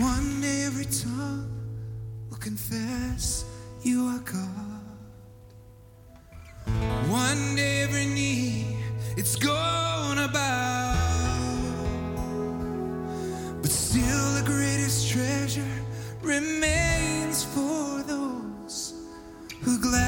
one day every tongue will confess you are God. One day every knee it's gonna bow. But still the greatest treasure remains for those who gladly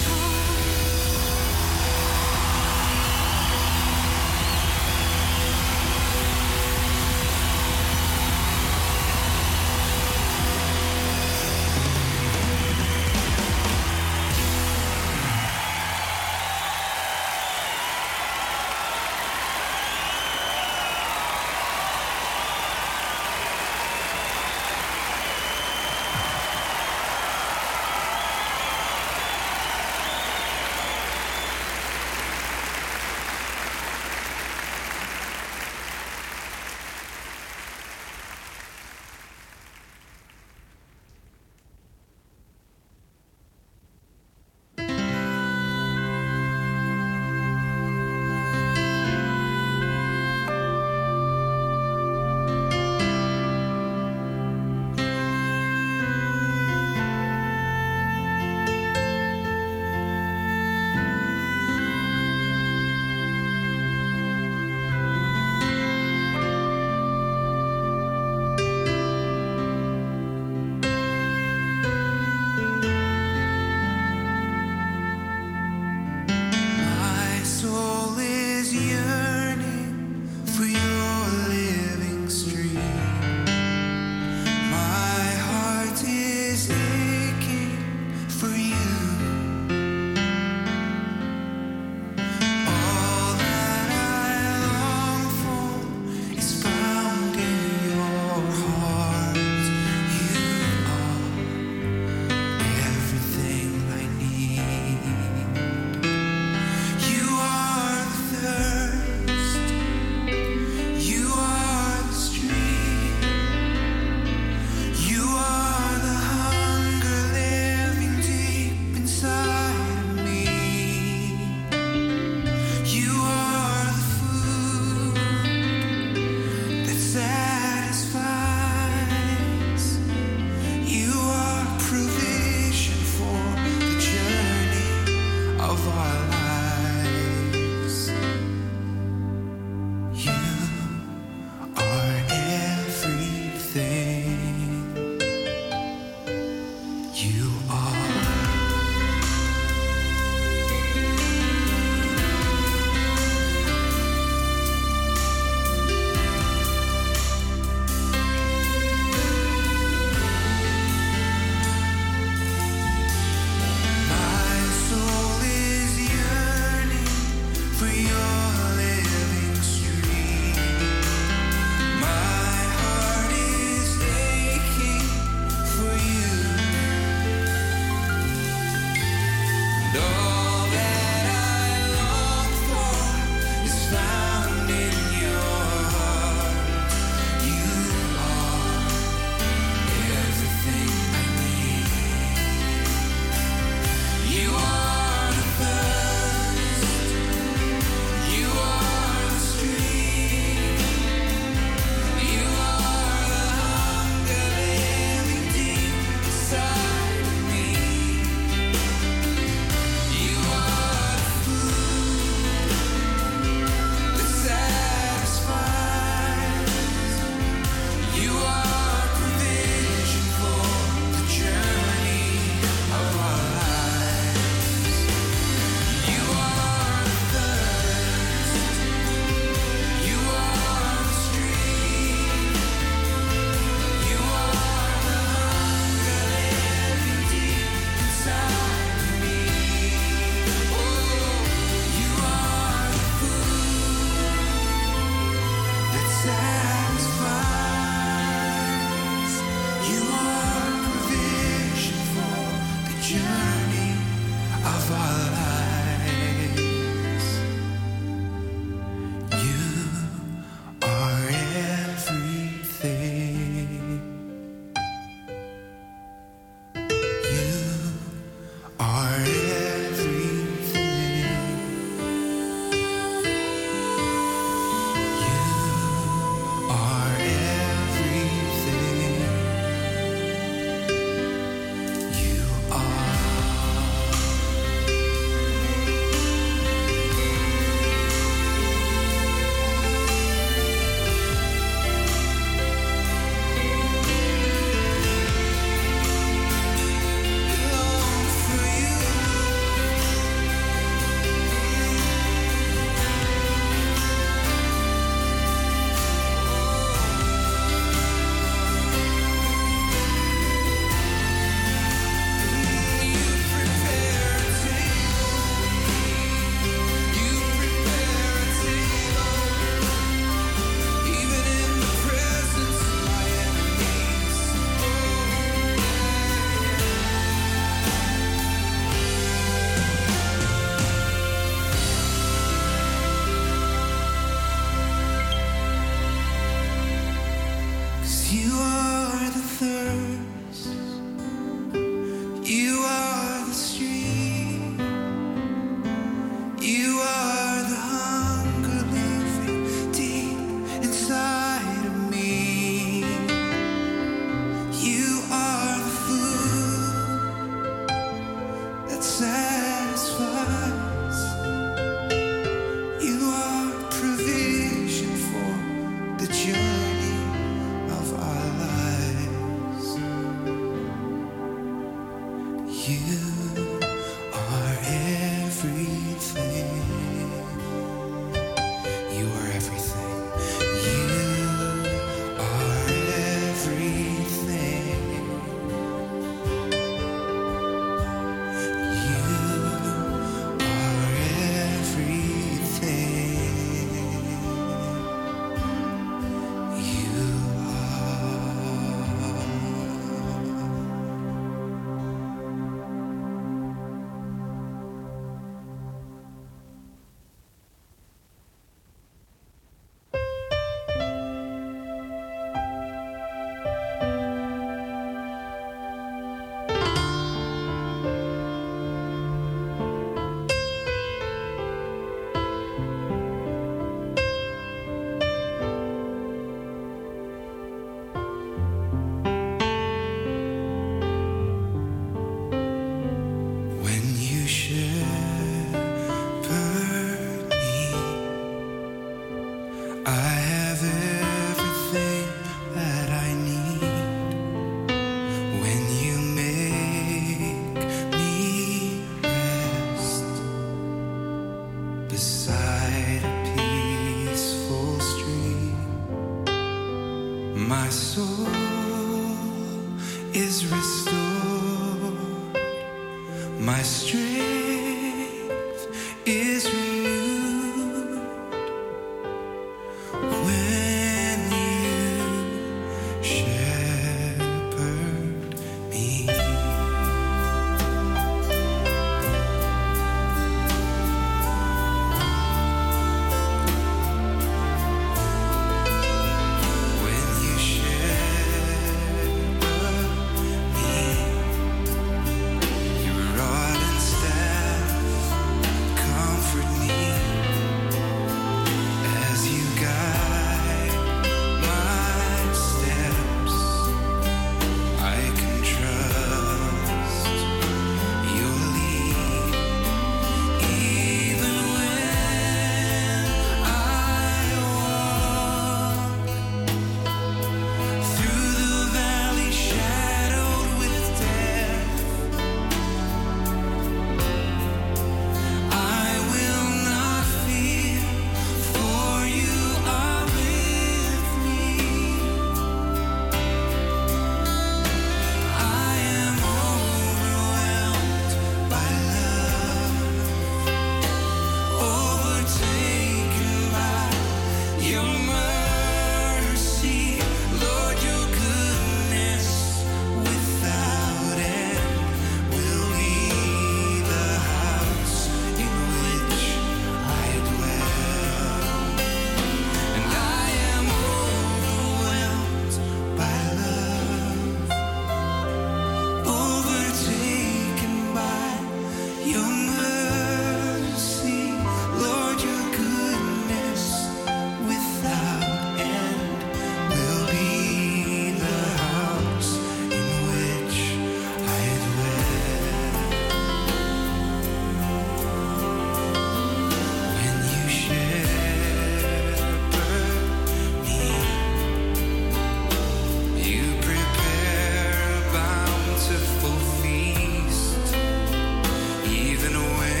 waving away.